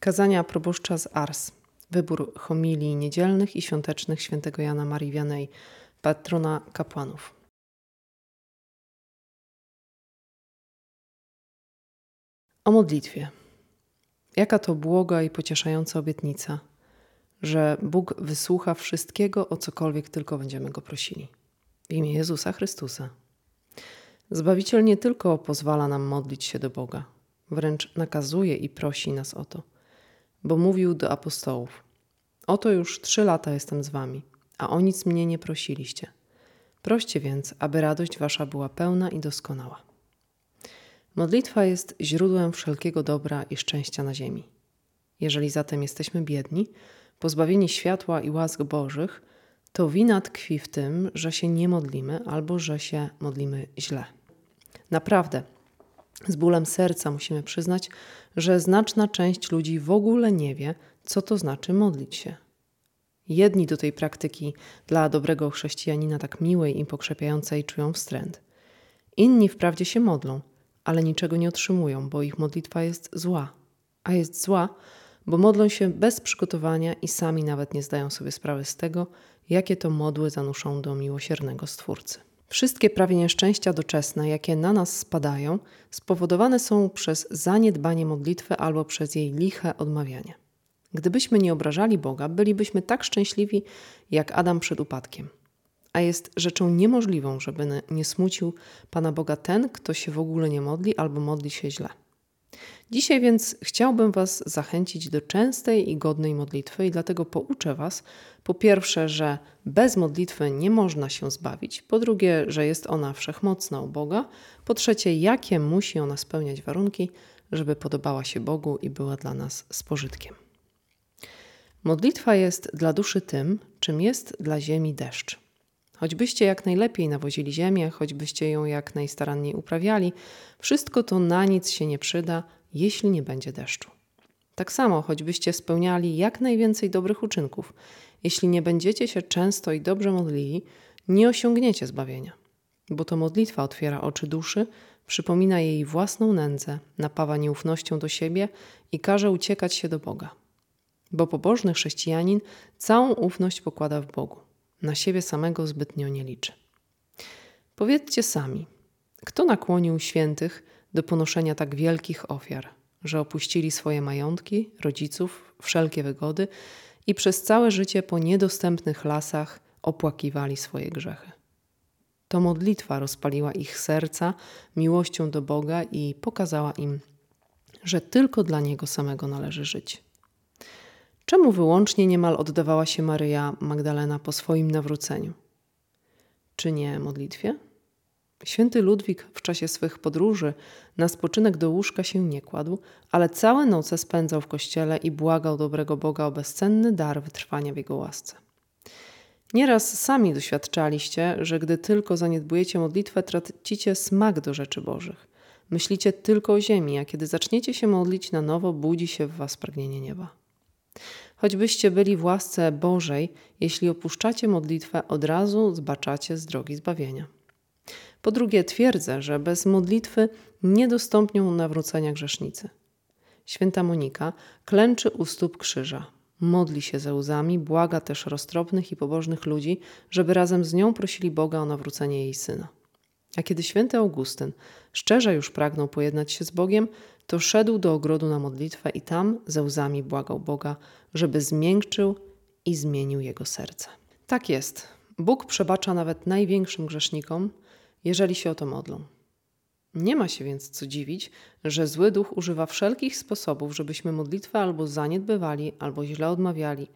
Kazania proboszcza z Ars. Wybór homilii niedzielnych i świątecznych świętego Jana Marii Wianej, patrona kapłanów. O modlitwie. Jaka to błoga i pocieszająca obietnica, że Bóg wysłucha wszystkiego, o cokolwiek tylko będziemy Go prosili. W imię Jezusa Chrystusa. Zbawiciel nie tylko pozwala nam modlić się do Boga, wręcz nakazuje i prosi nas o to, bo mówił do apostołów: Oto już trzy lata jestem z wami, a o nic mnie nie prosiliście. Proście więc, aby radość wasza była pełna i doskonała. Modlitwa jest źródłem wszelkiego dobra i szczęścia na ziemi. Jeżeli zatem jesteśmy biedni, pozbawieni światła i łask Bożych, to wina tkwi w tym, że się nie modlimy albo że się modlimy źle. Naprawdę, z bólem serca musimy przyznać, że znaczna część ludzi w ogóle nie wie, co to znaczy modlić się. Jedni do tej praktyki dla dobrego chrześcijanina tak miłej i pokrzepiającej czują wstręt. Inni wprawdzie się modlą, ale niczego nie otrzymują, bo ich modlitwa jest zła. A jest zła, bo modlą się bez przygotowania i sami nawet nie zdają sobie sprawy z tego, jakie to modły zanuszą do miłosiernego Stwórcy. Wszystkie prawie nieszczęścia doczesne, jakie na nas spadają, spowodowane są przez zaniedbanie modlitwy albo przez jej liche odmawianie. Gdybyśmy nie obrażali Boga, bylibyśmy tak szczęśliwi jak Adam przed upadkiem. A jest rzeczą niemożliwą, żeby nie smucił Pana Boga ten, kto się w ogóle nie modli albo modli się źle. Dzisiaj więc chciałbym Was zachęcić do częstej i godnej modlitwy i dlatego pouczę Was, po pierwsze, że bez modlitwy nie można się zbawić, po drugie, że jest ona wszechmocna u Boga, po trzecie, jakie musi ona spełniać warunki, żeby podobała się Bogu i była dla nas spożytkiem. Modlitwa jest dla duszy tym, czym jest dla ziemi deszcz. Choćbyście jak najlepiej nawozili ziemię, choćbyście ją jak najstaranniej uprawiali, wszystko to na nic się nie przyda, jeśli nie będzie deszczu. Tak samo, choćbyście spełniali jak najwięcej dobrych uczynków, jeśli nie będziecie się często i dobrze modlili, nie osiągniecie zbawienia. Bo to modlitwa otwiera oczy duszy, przypomina jej własną nędzę, napawa nieufnością do siebie i każe uciekać się do Boga. Bo pobożny chrześcijanin całą ufność pokłada w Bogu, na siebie samego zbytnio nie liczy. Powiedzcie sami, kto nakłonił świętych do ponoszenia tak wielkich ofiar, że opuścili swoje majątki, rodziców, wszelkie wygody i przez całe życie po niedostępnych lasach opłakiwali swoje grzechy. To modlitwa rozpaliła ich serca miłością do Boga i pokazała im, że tylko dla Niego samego należy żyć. Czemu wyłącznie niemal oddawała się Maryja Magdalena po swoim nawróceniu? Czy nie modlitwie? Święty Ludwik w czasie swych podróży na spoczynek do łóżka się nie kładł, ale całe noce spędzał w kościele i błagał dobrego Boga o bezcenny dar wytrwania w jego łasce. Nieraz sami doświadczaliście, że gdy tylko zaniedbujecie modlitwę, tracicie smak do rzeczy Bożych. Myślicie tylko o ziemi, a kiedy zaczniecie się modlić na nowo, budzi się w was pragnienie nieba. Choćbyście byli w łasce Bożej, jeśli opuszczacie modlitwę, od razu zbaczacie z drogi zbawienia. Po drugie, twierdzę, że bez modlitwy nie dostąpnią nawrócenia grzesznicy. Święta Monika klęczy u stóp krzyża. Modli się ze łzami, błaga też roztropnych i pobożnych ludzi, żeby razem z nią prosili Boga o nawrócenie jej syna. A kiedy święty Augustyn szczerze już pragnął pojednać się z Bogiem, to szedł do ogrodu na modlitwę i tam ze łzami błagał Boga, żeby zmiękczył i zmienił jego serce. Tak jest. Bóg przebacza nawet największym grzesznikom, jeżeli się o to modlą. Nie ma się więc co dziwić, że zły duch używa wszelkich sposobów, żebyśmy modlitwę albo zaniedbywali, albo źle odmawiali.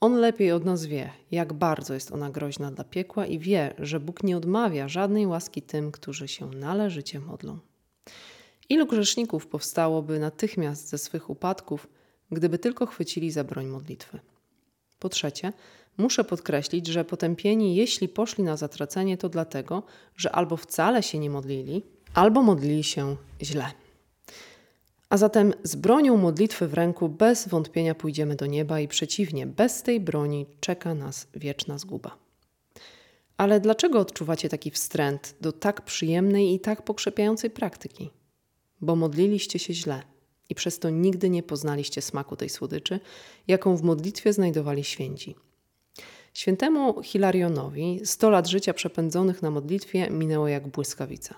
On lepiej od nas wie, jak bardzo jest ona groźna dla piekła i wie, że Bóg nie odmawia żadnej łaski tym, którzy się należycie modlą. Ilu grzeszników powstałoby natychmiast ze swych upadków, gdyby tylko chwycili za broń modlitwy? Po trzecie, muszę podkreślić, że potępieni, jeśli poszli na zatracenie, to dlatego, że albo wcale się nie modlili, albo modlili się źle. A zatem z bronią modlitwy w ręku bez wątpienia pójdziemy do nieba i przeciwnie, bez tej broni czeka nas wieczna zguba. Ale dlaczego odczuwacie taki wstręt do tak przyjemnej i tak pokrzepiającej praktyki? Bo modliliście się źle, i przez to nigdy nie poznaliście smaku tej słodyczy, jaką w modlitwie znajdowali święci. Świętemu Hilarionowi 100 lat życia przepędzonych na modlitwie minęło jak błyskawica.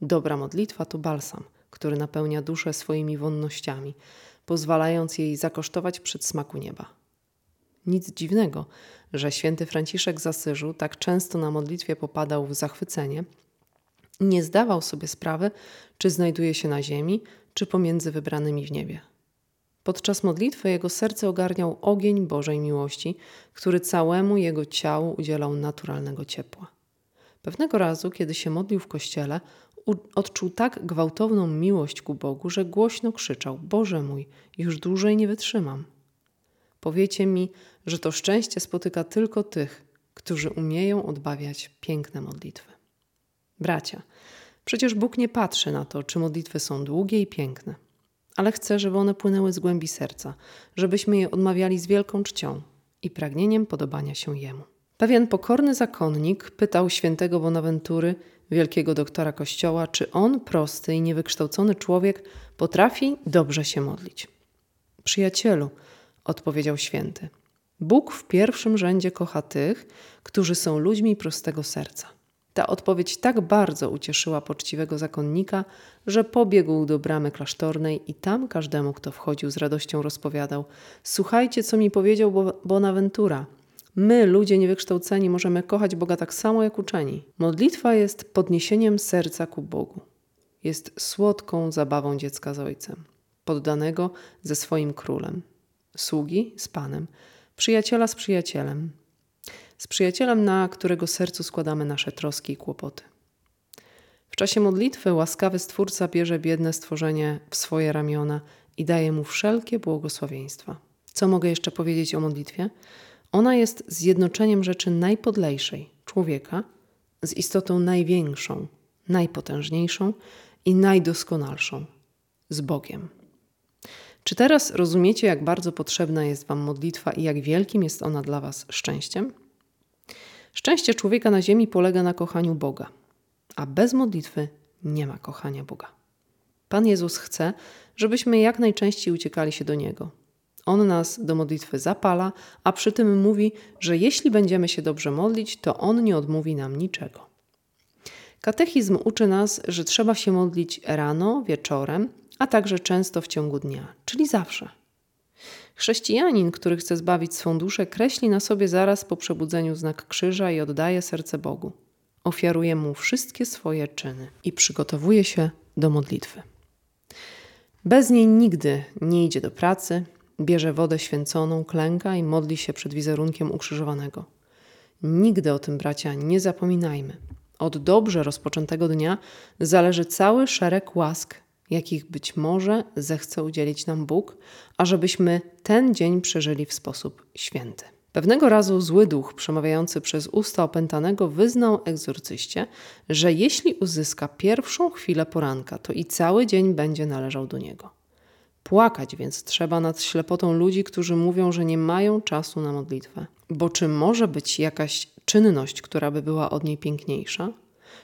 Dobra modlitwa to balsam, który napełnia duszę swoimi wonnościami, pozwalając jej zakosztować przedsmaku nieba. Nic dziwnego, że święty Franciszek z Asyżu tak często na modlitwie popadał w zachwycenie nie zdawał sobie sprawy, czy znajduje się na ziemi, czy pomiędzy wybranymi w niebie. Podczas modlitwy jego serce ogarniał ogień Bożej miłości, który całemu jego ciału udzielał naturalnego ciepła. Pewnego razu, kiedy się modlił w kościele, odczuł tak gwałtowną miłość ku Bogu, że głośno krzyczał: Boże mój, już dłużej nie wytrzymam. Powiecie mi, że to szczęście spotyka tylko tych, którzy umieją odbawiać piękne modlitwy. Bracia, przecież Bóg nie patrzy na to, czy modlitwy są długie i piękne, ale chce, żeby one płynęły z głębi serca, żebyśmy je odmawiali z wielką czcią i pragnieniem podobania się Jemu. Pewien pokorny zakonnik pytał świętego Bonaventury, wielkiego doktora Kościoła, czy on, prosty i niewykształcony człowiek, potrafi dobrze się modlić. Przyjacielu, odpowiedział święty, Bóg w pierwszym rzędzie kocha tych, którzy są ludźmi prostego serca. Ta odpowiedź tak bardzo ucieszyła poczciwego zakonnika, że pobiegł do bramy klasztornej i tam każdemu, kto wchodził, z radością rozpowiadał: Słuchajcie, co mi powiedział Bonaventura. My, ludzie niewykształceni, możemy kochać Boga tak samo jak uczeni. Modlitwa jest podniesieniem serca ku Bogu. Jest słodką zabawą dziecka z ojcem, poddanego ze swoim królem, sługi z panem, przyjaciela z przyjacielem, z przyjacielem, na którego sercu składamy nasze troski i kłopoty. W czasie modlitwy łaskawy Stwórca bierze biedne stworzenie w swoje ramiona i daje mu wszelkie błogosławieństwa. Co mogę jeszcze powiedzieć o modlitwie? Ona jest zjednoczeniem rzeczy najpodlejszej człowieka z istotą największą, najpotężniejszą i najdoskonalszą z Bogiem. Czy teraz rozumiecie, jak bardzo potrzebna jest Wam modlitwa i jak wielkim jest ona dla Was szczęściem? Szczęście człowieka na ziemi polega na kochaniu Boga, a bez modlitwy nie ma kochania Boga. Pan Jezus chce, żebyśmy jak najczęściej uciekali się do Niego. On nas do modlitwy zapala, a przy tym mówi, że jeśli będziemy się dobrze modlić, to On nie odmówi nam niczego. Katechizm uczy nas, że trzeba się modlić rano, wieczorem, a także często w ciągu dnia, czyli zawsze. Chrześcijanin, który chce zbawić swą duszę, kreśli na sobie zaraz po przebudzeniu znak krzyża i oddaje serce Bogu. Ofiaruje mu wszystkie swoje czyny i przygotowuje się do modlitwy. Bez niej nigdy nie idzie do pracy, bierze wodę święconą, klęka i modli się przed wizerunkiem ukrzyżowanego. Nigdy o tym, bracia, nie zapominajmy. Od dobrze rozpoczętego dnia zależy cały szereg łask, jakich być może zechce udzielić nam Bóg, ażebyśmy ten dzień przeżyli w sposób święty. Pewnego razu zły duch przemawiający przez usta opętanego wyznał egzorcyście, że jeśli uzyska pierwszą chwilę poranka, to i cały dzień będzie należał do niego. Płakać więc trzeba nad ślepotą ludzi, którzy mówią, że nie mają czasu na modlitwę. Bo czy może być jakaś czynność, która by była od niej piękniejsza?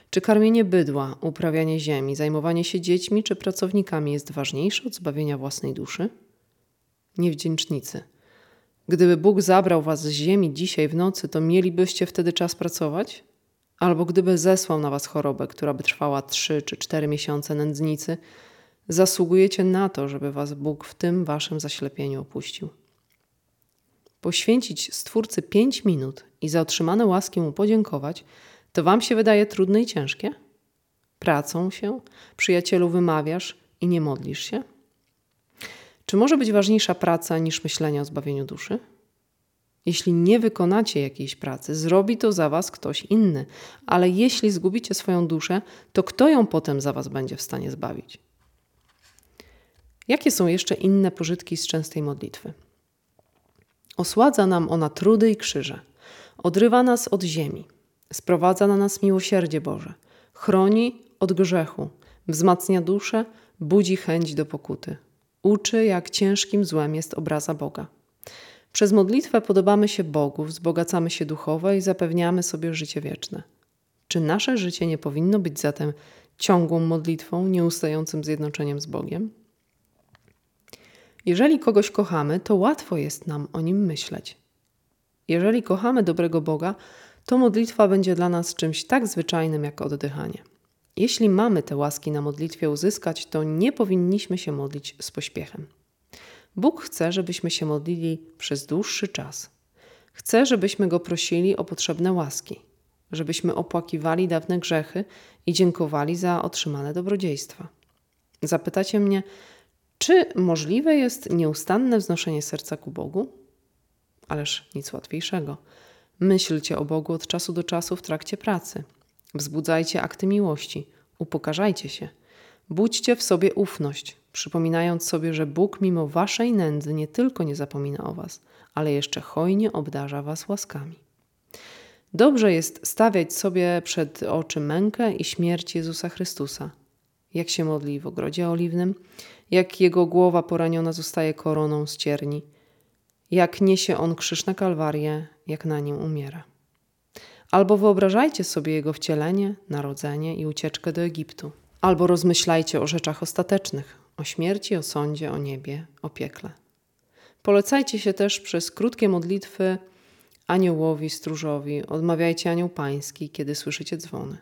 Czy karmienie bydła, uprawianie ziemi, zajmowanie się dziećmi czy pracownikami jest ważniejsze od zbawienia własnej duszy? Niewdzięcznicy. Gdyby Bóg zabrał was z ziemi dzisiaj w nocy, to mielibyście wtedy czas pracować? Albo gdyby zesłał na was chorobę, która by trwała trzy czy cztery miesiące nędznicy, zasługujecie na to, żeby was Bóg w tym waszym zaślepieniu opuścił. Poświęcić Stwórcy pięć minut i za otrzymane łaski mu podziękować – to wam się wydaje trudne i ciężkie? Pracą się, przyjacielu wymawiasz i nie modlisz się? Czy może być ważniejsza praca niż myślenie o zbawieniu duszy? Jeśli nie wykonacie jakiejś pracy, zrobi to za was ktoś inny, ale jeśli zgubicie swoją duszę, to kto ją potem za was będzie w stanie zbawić? Jakie są jeszcze inne pożytki z częstej modlitwy? Osładza nam ona trudy i krzyże, odrywa nas od ziemi, Sprowadza na nas miłosierdzie Boże, chroni od grzechu, wzmacnia duszę, budzi chęć do pokuty. Uczy, jak ciężkim złem jest obraza Boga. Przez modlitwę podobamy się Bogu, wzbogacamy się duchowo i zapewniamy sobie życie wieczne. Czy nasze życie nie powinno być zatem ciągłą modlitwą, nieustającym zjednoczeniem z Bogiem? Jeżeli kogoś kochamy, to łatwo jest nam o nim myśleć. Jeżeli kochamy dobrego Boga, to modlitwa będzie dla nas czymś tak zwyczajnym jak oddychanie. Jeśli mamy te łaski na modlitwie uzyskać, to nie powinniśmy się modlić z pośpiechem. Bóg chce, żebyśmy się modlili przez dłuższy czas. Chce, żebyśmy Go prosili o potrzebne łaski, żebyśmy opłakiwali dawne grzechy i dziękowali za otrzymane dobrodziejstwa. Zapytacie mnie, czy możliwe jest nieustanne wznoszenie serca ku Bogu? Ależ nic łatwiejszego. Myślcie o Bogu od czasu do czasu w trakcie pracy. Wzbudzajcie akty miłości, upokarzajcie się. Budźcie w sobie ufność, przypominając sobie, że Bóg mimo waszej nędzy nie tylko nie zapomina o was, ale jeszcze hojnie obdarza was łaskami. Dobrze jest stawiać sobie przed oczy mękę i śmierć Jezusa Chrystusa. Jak się modli w ogrodzie oliwnym, jak jego głowa poraniona zostaje koroną z cierni, jak niesie on krzyż na Kalwarię, jak na nim umiera. Albo wyobrażajcie sobie jego wcielenie, narodzenie i ucieczkę do Egiptu. Albo rozmyślajcie o rzeczach ostatecznych, o śmierci, o sądzie, o niebie, o piekle. Polecajcie się też przez krótkie modlitwy aniołowi, stróżowi, odmawiajcie anioł pański, kiedy słyszycie dzwony.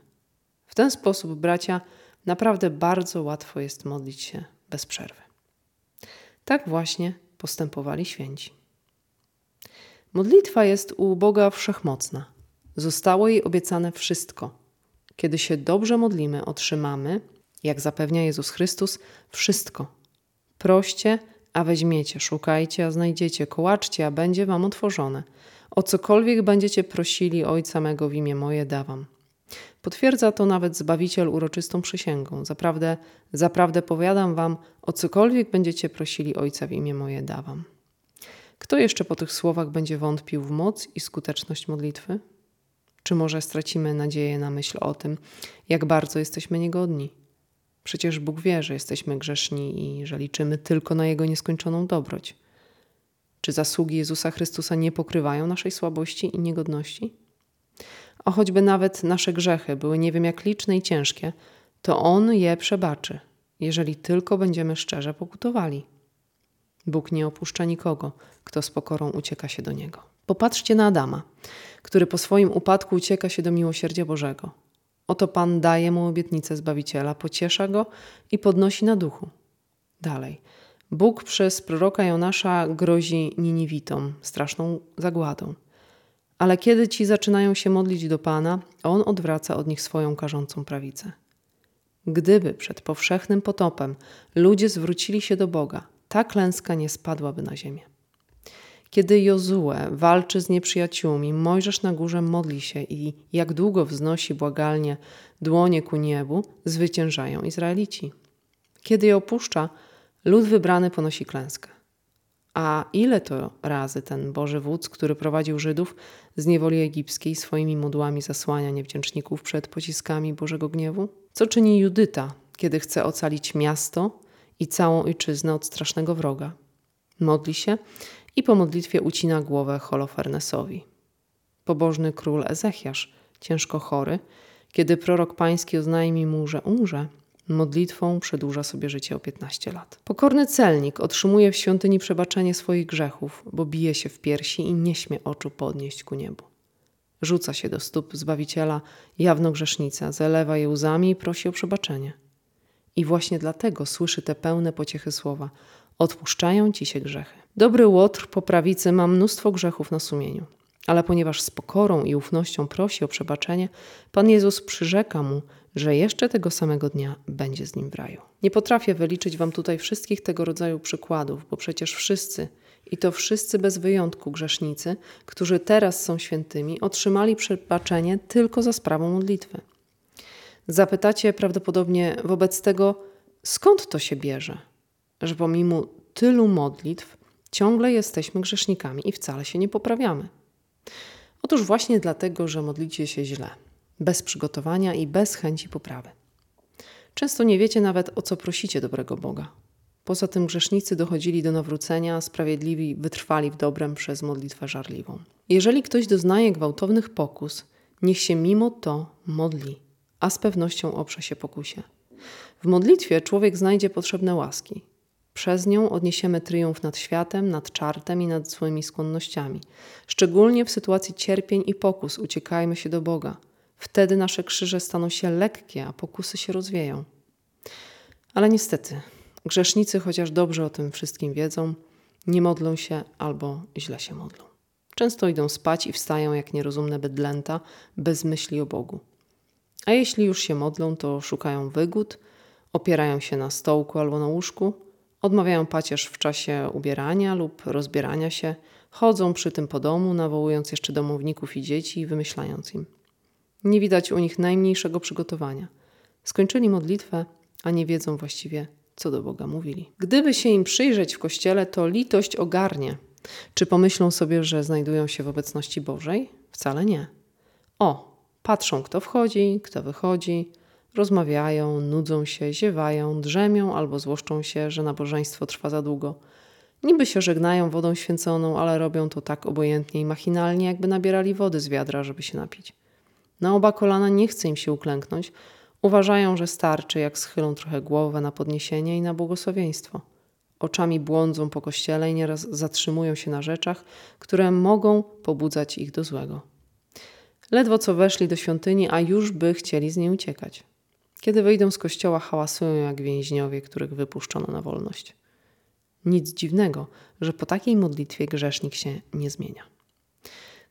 W ten sposób, bracia, naprawdę bardzo łatwo jest modlić się bez przerwy. Tak właśnie postępowali święci. Modlitwa jest u Boga wszechmocna. Zostało jej obiecane wszystko. Kiedy się dobrze modlimy, otrzymamy, jak zapewnia Jezus Chrystus, wszystko. Proście, a weźmiecie, szukajcie, a znajdziecie, kołaczcie, a będzie wam otworzone. O cokolwiek będziecie prosili Ojca mego w imię moje dawam. Potwierdza to nawet Zbawiciel uroczystą przysięgą. Zaprawdę, zaprawdę powiadam wam, o cokolwiek będziecie prosili Ojca w imię moje dawam. Kto jeszcze po tych słowach będzie wątpił w moc i skuteczność modlitwy? Czy może stracimy nadzieję na myśl o tym, jak bardzo jesteśmy niegodni? Przecież Bóg wie, że jesteśmy grzeszni i że liczymy tylko na Jego nieskończoną dobroć. Czy zasługi Jezusa Chrystusa nie pokrywają naszej słabości i niegodności? A choćby nawet nasze grzechy były nie wiem jak liczne i ciężkie, to On je przebaczy, jeżeli tylko będziemy szczerze pokutowali. Bóg nie opuszcza nikogo, kto z pokorą ucieka się do Niego. Popatrzcie na Adama, który po swoim upadku ucieka się do miłosierdzia Bożego. Oto Pan daje mu obietnicę Zbawiciela, pociesza go i podnosi na duchu. Dalej. Bóg przez proroka Jonasza grozi Niniwitom straszną zagładą. Ale kiedy ci zaczynają się modlić do Pana, On odwraca od nich swoją karzącą prawicę. Gdyby przed powszechnym potopem ludzie zwrócili się do Boga, ta klęska nie spadłaby na ziemię. Kiedy Jozue walczy z nieprzyjaciółmi, Mojżesz na górze modli się i jak długo wznosi błagalnie dłonie ku niebu, zwyciężają Izraelici. Kiedy je opuszcza, lud wybrany ponosi klęskę. A ile to razy ten Boży wódz, który prowadził Żydów z niewoli egipskiej, swoimi modłami zasłania niewdzięczników przed pociskami Bożego gniewu? Co czyni Judyta, kiedy chce ocalić miasto i całą ojczyznę od strasznego wroga? Modli się i po modlitwie ucina głowę Holofernesowi. Pobożny król Ezechiasz, ciężko chory, kiedy prorok pański oznajmi mu, że umrze, modlitwą przedłuża sobie życie o 15 lat. Pokorny celnik otrzymuje w świątyni przebaczenie swoich grzechów, bo bije się w piersi i nie śmie oczu podnieść ku niebu. Rzuca się do stóp Zbawiciela, jawno grzesznica, zalewa je łzami i prosi o przebaczenie. I właśnie dlatego słyszy te pełne pociechy słowa: Odpuszczają ci się grzechy. Dobry łotr po prawicy ma mnóstwo grzechów na sumieniu, ale ponieważ z pokorą i ufnością prosi o przebaczenie, Pan Jezus przyrzeka mu, że jeszcze tego samego dnia będzie z nim w raju. Nie potrafię wyliczyć wam tutaj wszystkich tego rodzaju przykładów, bo przecież wszyscy, i to wszyscy bez wyjątku grzesznicy, którzy teraz są świętymi, otrzymali przebaczenie tylko za sprawą modlitwy. Zapytacie prawdopodobnie wobec tego, skąd to się bierze, że pomimo tylu modlitw ciągle jesteśmy grzesznikami i wcale się nie poprawiamy. Otóż właśnie dlatego, że modlicie się źle, bez przygotowania i bez chęci poprawy. Często nie wiecie nawet o co prosicie dobrego Boga. Poza tym grzesznicy dochodzili do nawrócenia, sprawiedliwi wytrwali w dobrem przez modlitwę żarliwą. Jeżeli ktoś doznaje gwałtownych pokus, niech się mimo to modli, a z pewnością oprze się pokusie. W modlitwie człowiek znajdzie potrzebne łaski. Przez nią odniesiemy triumf nad światem, nad czartem i nad złymi skłonnościami. Szczególnie w sytuacji cierpień i pokus uciekajmy się do Boga. Wtedy nasze krzyże staną się lekkie, a pokusy się rozwieją. Ale niestety, grzesznicy, chociaż dobrze o tym wszystkim wiedzą, nie modlą się albo źle się modlą. Często idą spać i wstają jak nierozumne bydlęta, bez myśli o Bogu. A jeśli już się modlą, to szukają wygód, opierają się na stołku albo na łóżku, odmawiają pacierz w czasie ubierania lub rozbierania się, chodzą przy tym po domu, nawołując jeszcze domowników i dzieci i wymyślając im. Nie widać u nich najmniejszego przygotowania. Skończyli modlitwę, a nie wiedzą właściwie, co do Boga mówili. Gdyby się im przyjrzeć w kościele, to litość ogarnie. Czy pomyślą sobie, że znajdują się w obecności Bożej? Wcale nie. O, patrzą, kto wchodzi, kto wychodzi, rozmawiają, nudzą się, ziewają, drzemią albo złoszczą się, że nabożeństwo trwa za długo. Niby się żegnają wodą święconą, ale robią to tak obojętnie i machinalnie, jakby nabierali wody z wiadra, żeby się napić. Na oba kolana nie chce im się uklęknąć, Uważają, że starczy, jak schylą trochę głowę na podniesienie i na błogosławieństwo. Oczami błądzą po kościele i nieraz zatrzymują się na rzeczach, które mogą pobudzać ich do złego. Ledwo co weszli do świątyni, a już by chcieli z niej uciekać. Kiedy wyjdą z kościoła, hałasują jak więźniowie, których wypuszczono na wolność. Nic dziwnego, że po takiej modlitwie grzesznik się nie zmienia.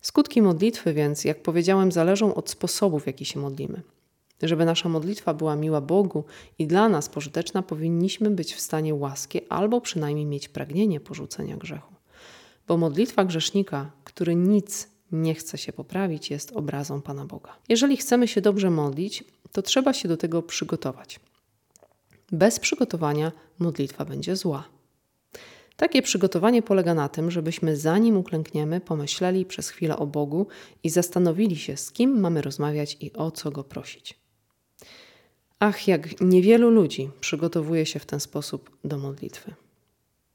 Skutki modlitwy więc, jak powiedziałem, zależą od sposobu, w jaki się modlimy. Żeby nasza modlitwa była miła Bogu i dla nas pożyteczna, powinniśmy być w stanie łaski albo przynajmniej mieć pragnienie porzucenia grzechu. Bo modlitwa grzesznika, który nic nie chce się poprawić, jest obrazą Pana Boga. Jeżeli chcemy się dobrze modlić, to trzeba się do tego przygotować. Bez przygotowania modlitwa będzie zła. Takie przygotowanie polega na tym, żebyśmy zanim uklękniemy, pomyśleli przez chwilę o Bogu i zastanowili się, z kim mamy rozmawiać i o co go prosić. Ach, jak niewielu ludzi przygotowuje się w ten sposób do modlitwy.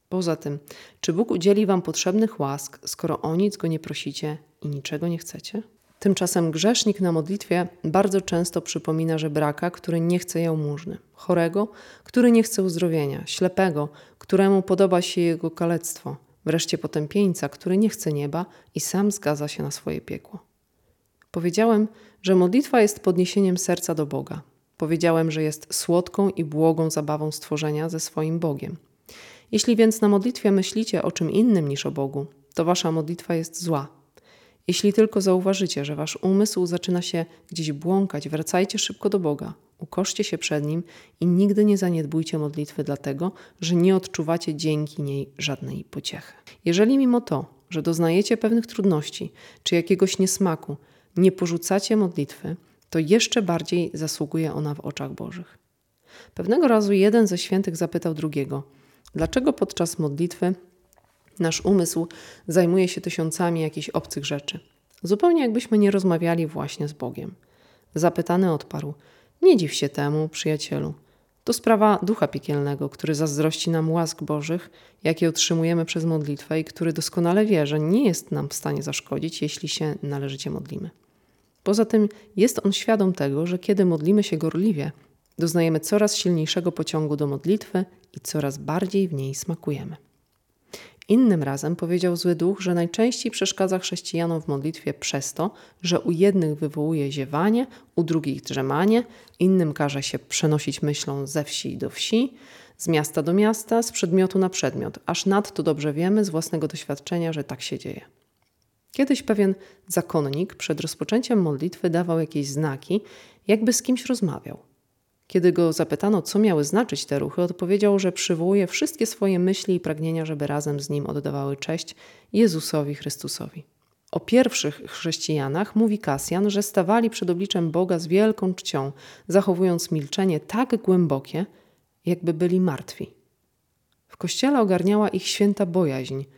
Poza tym, czy Bóg udzieli Wam potrzebnych łask, skoro o nic Go nie prosicie i niczego nie chcecie? Tymczasem grzesznik na modlitwie bardzo często przypomina żebraka, który nie chce jałmużny, chorego, który nie chce uzdrowienia, ślepego, któremu podoba się jego kalectwo, wreszcie potępieńca, który nie chce nieba i sam zgadza się na swoje piekło. Powiedziałem, że modlitwa jest podniesieniem serca do Boga, Powiedziałem, że jest słodką i błogą zabawą stworzenia ze swoim Bogiem. Jeśli więc na modlitwie myślicie o czym innym niż o Bogu, to wasza modlitwa jest zła. Jeśli tylko zauważycie, że wasz umysł zaczyna się gdzieś błąkać, wracajcie szybko do Boga, ukoszcie się przed Nim i nigdy nie zaniedbujcie modlitwy dlatego, że nie odczuwacie dzięki niej żadnej pociechy. Jeżeli mimo to, że doznajecie pewnych trudności czy jakiegoś niesmaku, nie porzucacie modlitwy, to jeszcze bardziej zasługuje ona w oczach Bożych. Pewnego razu jeden ze świętych zapytał drugiego, dlaczego podczas modlitwy nasz umysł zajmuje się tysiącami jakichś obcych rzeczy, zupełnie jakbyśmy nie rozmawiali właśnie z Bogiem. Zapytany odparł: Nie dziw się temu, przyjacielu. To sprawa ducha piekielnego, który zazdrości nam łask Bożych, jakie otrzymujemy przez modlitwę i który doskonale wie, że nie jest nam w stanie zaszkodzić, jeśli się należycie modlimy. Poza tym jest on świadom tego, że kiedy modlimy się gorliwie, doznajemy coraz silniejszego pociągu do modlitwy i coraz bardziej w niej smakujemy. Innym razem powiedział zły duch, że najczęściej przeszkadza chrześcijanom w modlitwie przez to, że u jednych wywołuje ziewanie, u drugich drzemanie, innym każe się przenosić myślą ze wsi do wsi, z miasta do miasta, z przedmiotu na przedmiot, aż nadto dobrze wiemy z własnego doświadczenia, że tak się dzieje. Kiedyś pewien zakonnik przed rozpoczęciem modlitwy dawał jakieś znaki, jakby z kimś rozmawiał. Kiedy go zapytano, co miały znaczyć te ruchy, odpowiedział, że przywołuje wszystkie swoje myśli i pragnienia, żeby razem z nim oddawały cześć Jezusowi Chrystusowi. O pierwszych chrześcijanach mówi Kasjan, że stawali przed obliczem Boga z wielką czcią, zachowując milczenie tak głębokie, jakby byli martwi. W kościele ogarniała ich święta bojaźń –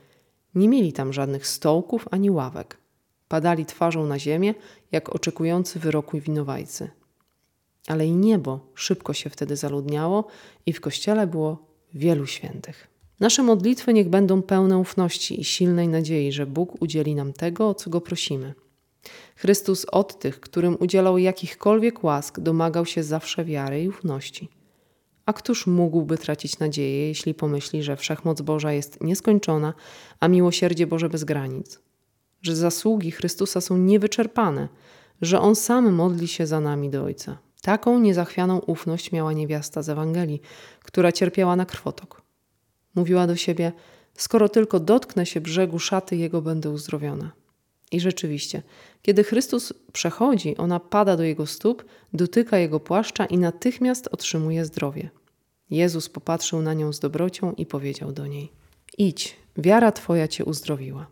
nie mieli tam żadnych stołków ani ławek. Padali twarzą na ziemię, jak oczekujący wyroku winowajcy. Ale i niebo szybko się wtedy zaludniało i w kościele było wielu świętych. Nasze modlitwy niech będą pełne ufności i silnej nadziei, że Bóg udzieli nam tego, o co go prosimy. Chrystus od tych, którym udzielał jakichkolwiek łask, domagał się zawsze wiary i ufności. A któż mógłby tracić nadzieję, jeśli pomyśli, że wszechmoc Boża jest nieskończona, a miłosierdzie Boże bez granic? Że zasługi Chrystusa są niewyczerpane, że On sam modli się za nami do Ojca. Taką niezachwianą ufność miała niewiasta z Ewangelii, która cierpiała na krwotok. Mówiła do siebie: Skoro tylko dotknę się brzegu szaty Jego, będę uzdrowiona. I rzeczywiście, kiedy Chrystus przechodzi, ona pada do Jego stóp, dotyka Jego płaszcza i natychmiast otrzymuje zdrowie. Jezus popatrzył na nią z dobrocią i powiedział do niej: Idź, wiara Twoja Cię uzdrowiła.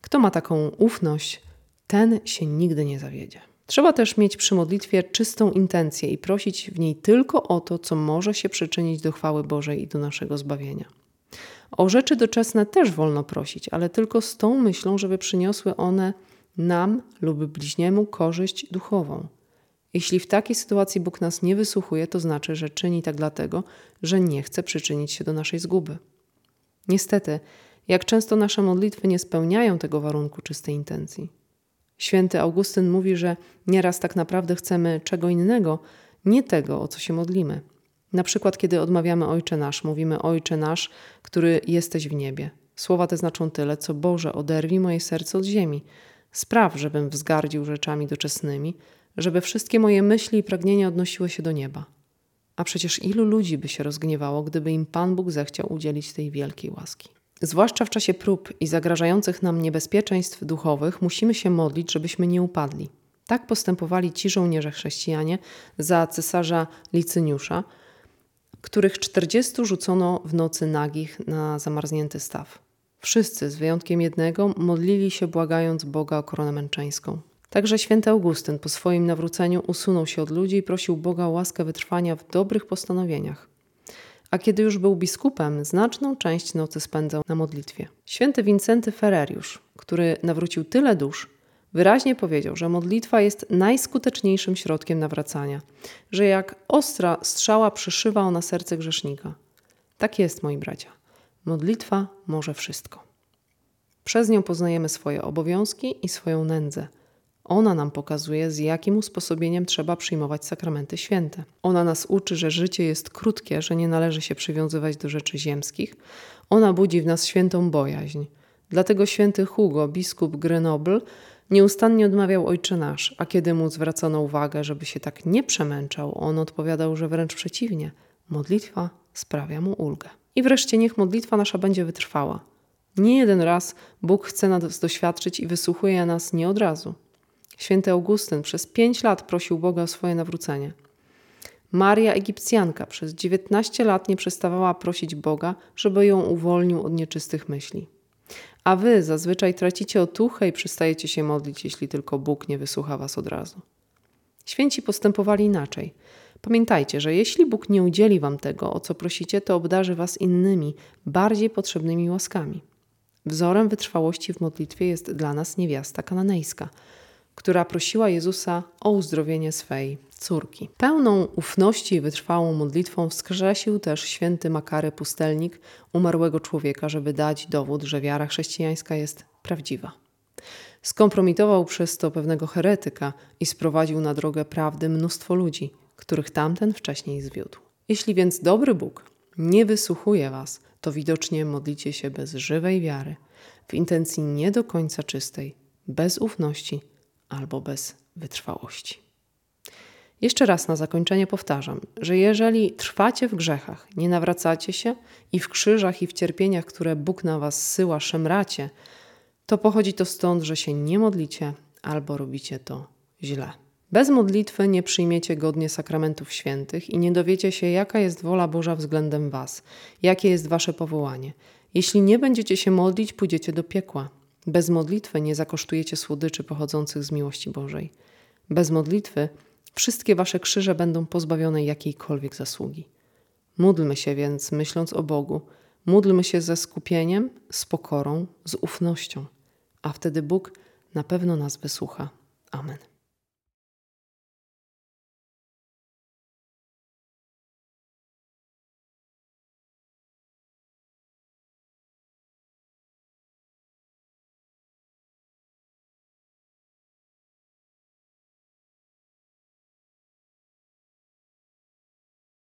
Kto ma taką ufność, ten się nigdy nie zawiedzie. Trzeba też mieć przy modlitwie czystą intencję i prosić w niej tylko o to, co może się przyczynić do chwały Bożej i do naszego zbawienia. O rzeczy doczesne też wolno prosić, ale tylko z tą myślą, żeby przyniosły one nam lub bliźniemu korzyść duchową. Jeśli w takiej sytuacji Bóg nas nie wysłuchuje, to znaczy, że czyni tak dlatego, że nie chce przyczynić się do naszej zguby. Niestety, jak często nasze modlitwy nie spełniają tego warunku czystej intencji. Święty Augustyn mówi, że nieraz tak naprawdę chcemy czego innego, nie tego, o co się modlimy. Na przykład, kiedy odmawiamy Ojcze Nasz, mówimy Ojcze Nasz, który jesteś w niebie. Słowa te znaczą tyle, co Boże, oderwij moje serce od ziemi. Spraw, żebym wzgardził rzeczami doczesnymi, żeby wszystkie moje myśli i pragnienia odnosiły się do nieba. A przecież ilu ludzi by się rozgniewało, gdyby im Pan Bóg zechciał udzielić tej wielkiej łaski. Zwłaszcza w czasie prób i zagrażających nam niebezpieczeństw duchowych musimy się modlić, żebyśmy nie upadli. Tak postępowali ci żołnierze chrześcijanie za cesarza Licyniusza, których czterdziestu rzucono w nocy nagich na zamarznięty staw. Wszyscy, z wyjątkiem jednego, modlili się błagając Boga o koronę męczeńską. Także święty Augustyn po swoim nawróceniu usunął się od ludzi i prosił Boga o łaskę wytrwania w dobrych postanowieniach a kiedy już był biskupem, znaczną część nocy spędzał na modlitwie. Święty Wincenty Ferreriusz, który nawrócił tyle dusz, wyraźnie powiedział, że modlitwa jest najskuteczniejszym środkiem nawracania, że jak ostra strzała przyszywa ona serce grzesznika. Tak jest, moi bracia. Modlitwa może wszystko. Przez nią poznajemy swoje obowiązki i swoją nędzę – ona nam pokazuje, z jakim usposobieniem trzeba przyjmować sakramenty święte. Ona nas uczy, że życie jest krótkie, że nie należy się przywiązywać do rzeczy ziemskich. Ona budzi w nas świętą bojaźń. Dlatego święty Hugo, biskup Grenoble, nieustannie odmawiał Ojcze Nasz, a kiedy mu zwracono uwagę, żeby się tak nie przemęczał, on odpowiadał, że wręcz przeciwnie, modlitwa sprawia mu ulgę. I wreszcie niech modlitwa nasza będzie wytrwała. Nie jeden raz Bóg chce nas doświadczyć i wysłuchuje nas nie od razu. Święty Augustyn przez pięć lat prosił Boga o swoje nawrócenie. Maria Egipcjanka przez 19 lat nie przestawała prosić Boga, żeby ją uwolnił od nieczystych myśli. A wy zazwyczaj tracicie otuchę i przestajecie się modlić, jeśli tylko Bóg nie wysłucha was od razu. Święci postępowali inaczej. Pamiętajcie, że jeśli Bóg nie udzieli wam tego, o co prosicie, to obdarzy was innymi, bardziej potrzebnymi łaskami. Wzorem wytrwałości w modlitwie jest dla nas niewiasta kananejska – która prosiła Jezusa o uzdrowienie swej córki. Pełną ufności i wytrwałą modlitwą wskrzesił też święty Makary Pustelnik umarłego człowieka, żeby dać dowód, że wiara chrześcijańska jest prawdziwa. Skompromitował przez to pewnego heretyka i sprowadził na drogę prawdy mnóstwo ludzi, których tamten wcześniej zwiódł. Jeśli więc dobry Bóg nie wysłuchuje was, to widocznie modlicie się bez żywej wiary, w intencji nie do końca czystej, bez ufności albo bez wytrwałości. Jeszcze raz na zakończenie powtarzam, że jeżeli trwacie w grzechach, nie nawracacie się i w krzyżach i w cierpieniach, które Bóg na was syła, szemracie, to pochodzi to stąd, że się nie modlicie albo robicie to źle. Bez modlitwy nie przyjmiecie godnie sakramentów świętych i nie dowiecie się, jaka jest wola Boża względem Was, jakie jest Wasze powołanie. Jeśli nie będziecie się modlić, pójdziecie do piekła. Bez modlitwy nie zakosztujecie słodyczy pochodzących z miłości Bożej. Bez modlitwy wszystkie wasze krzyże będą pozbawione jakiejkolwiek zasługi. Módlmy się więc, myśląc o Bogu, módlmy się ze skupieniem, z pokorą, z ufnością, a wtedy Bóg na pewno nas wysłucha. Amen.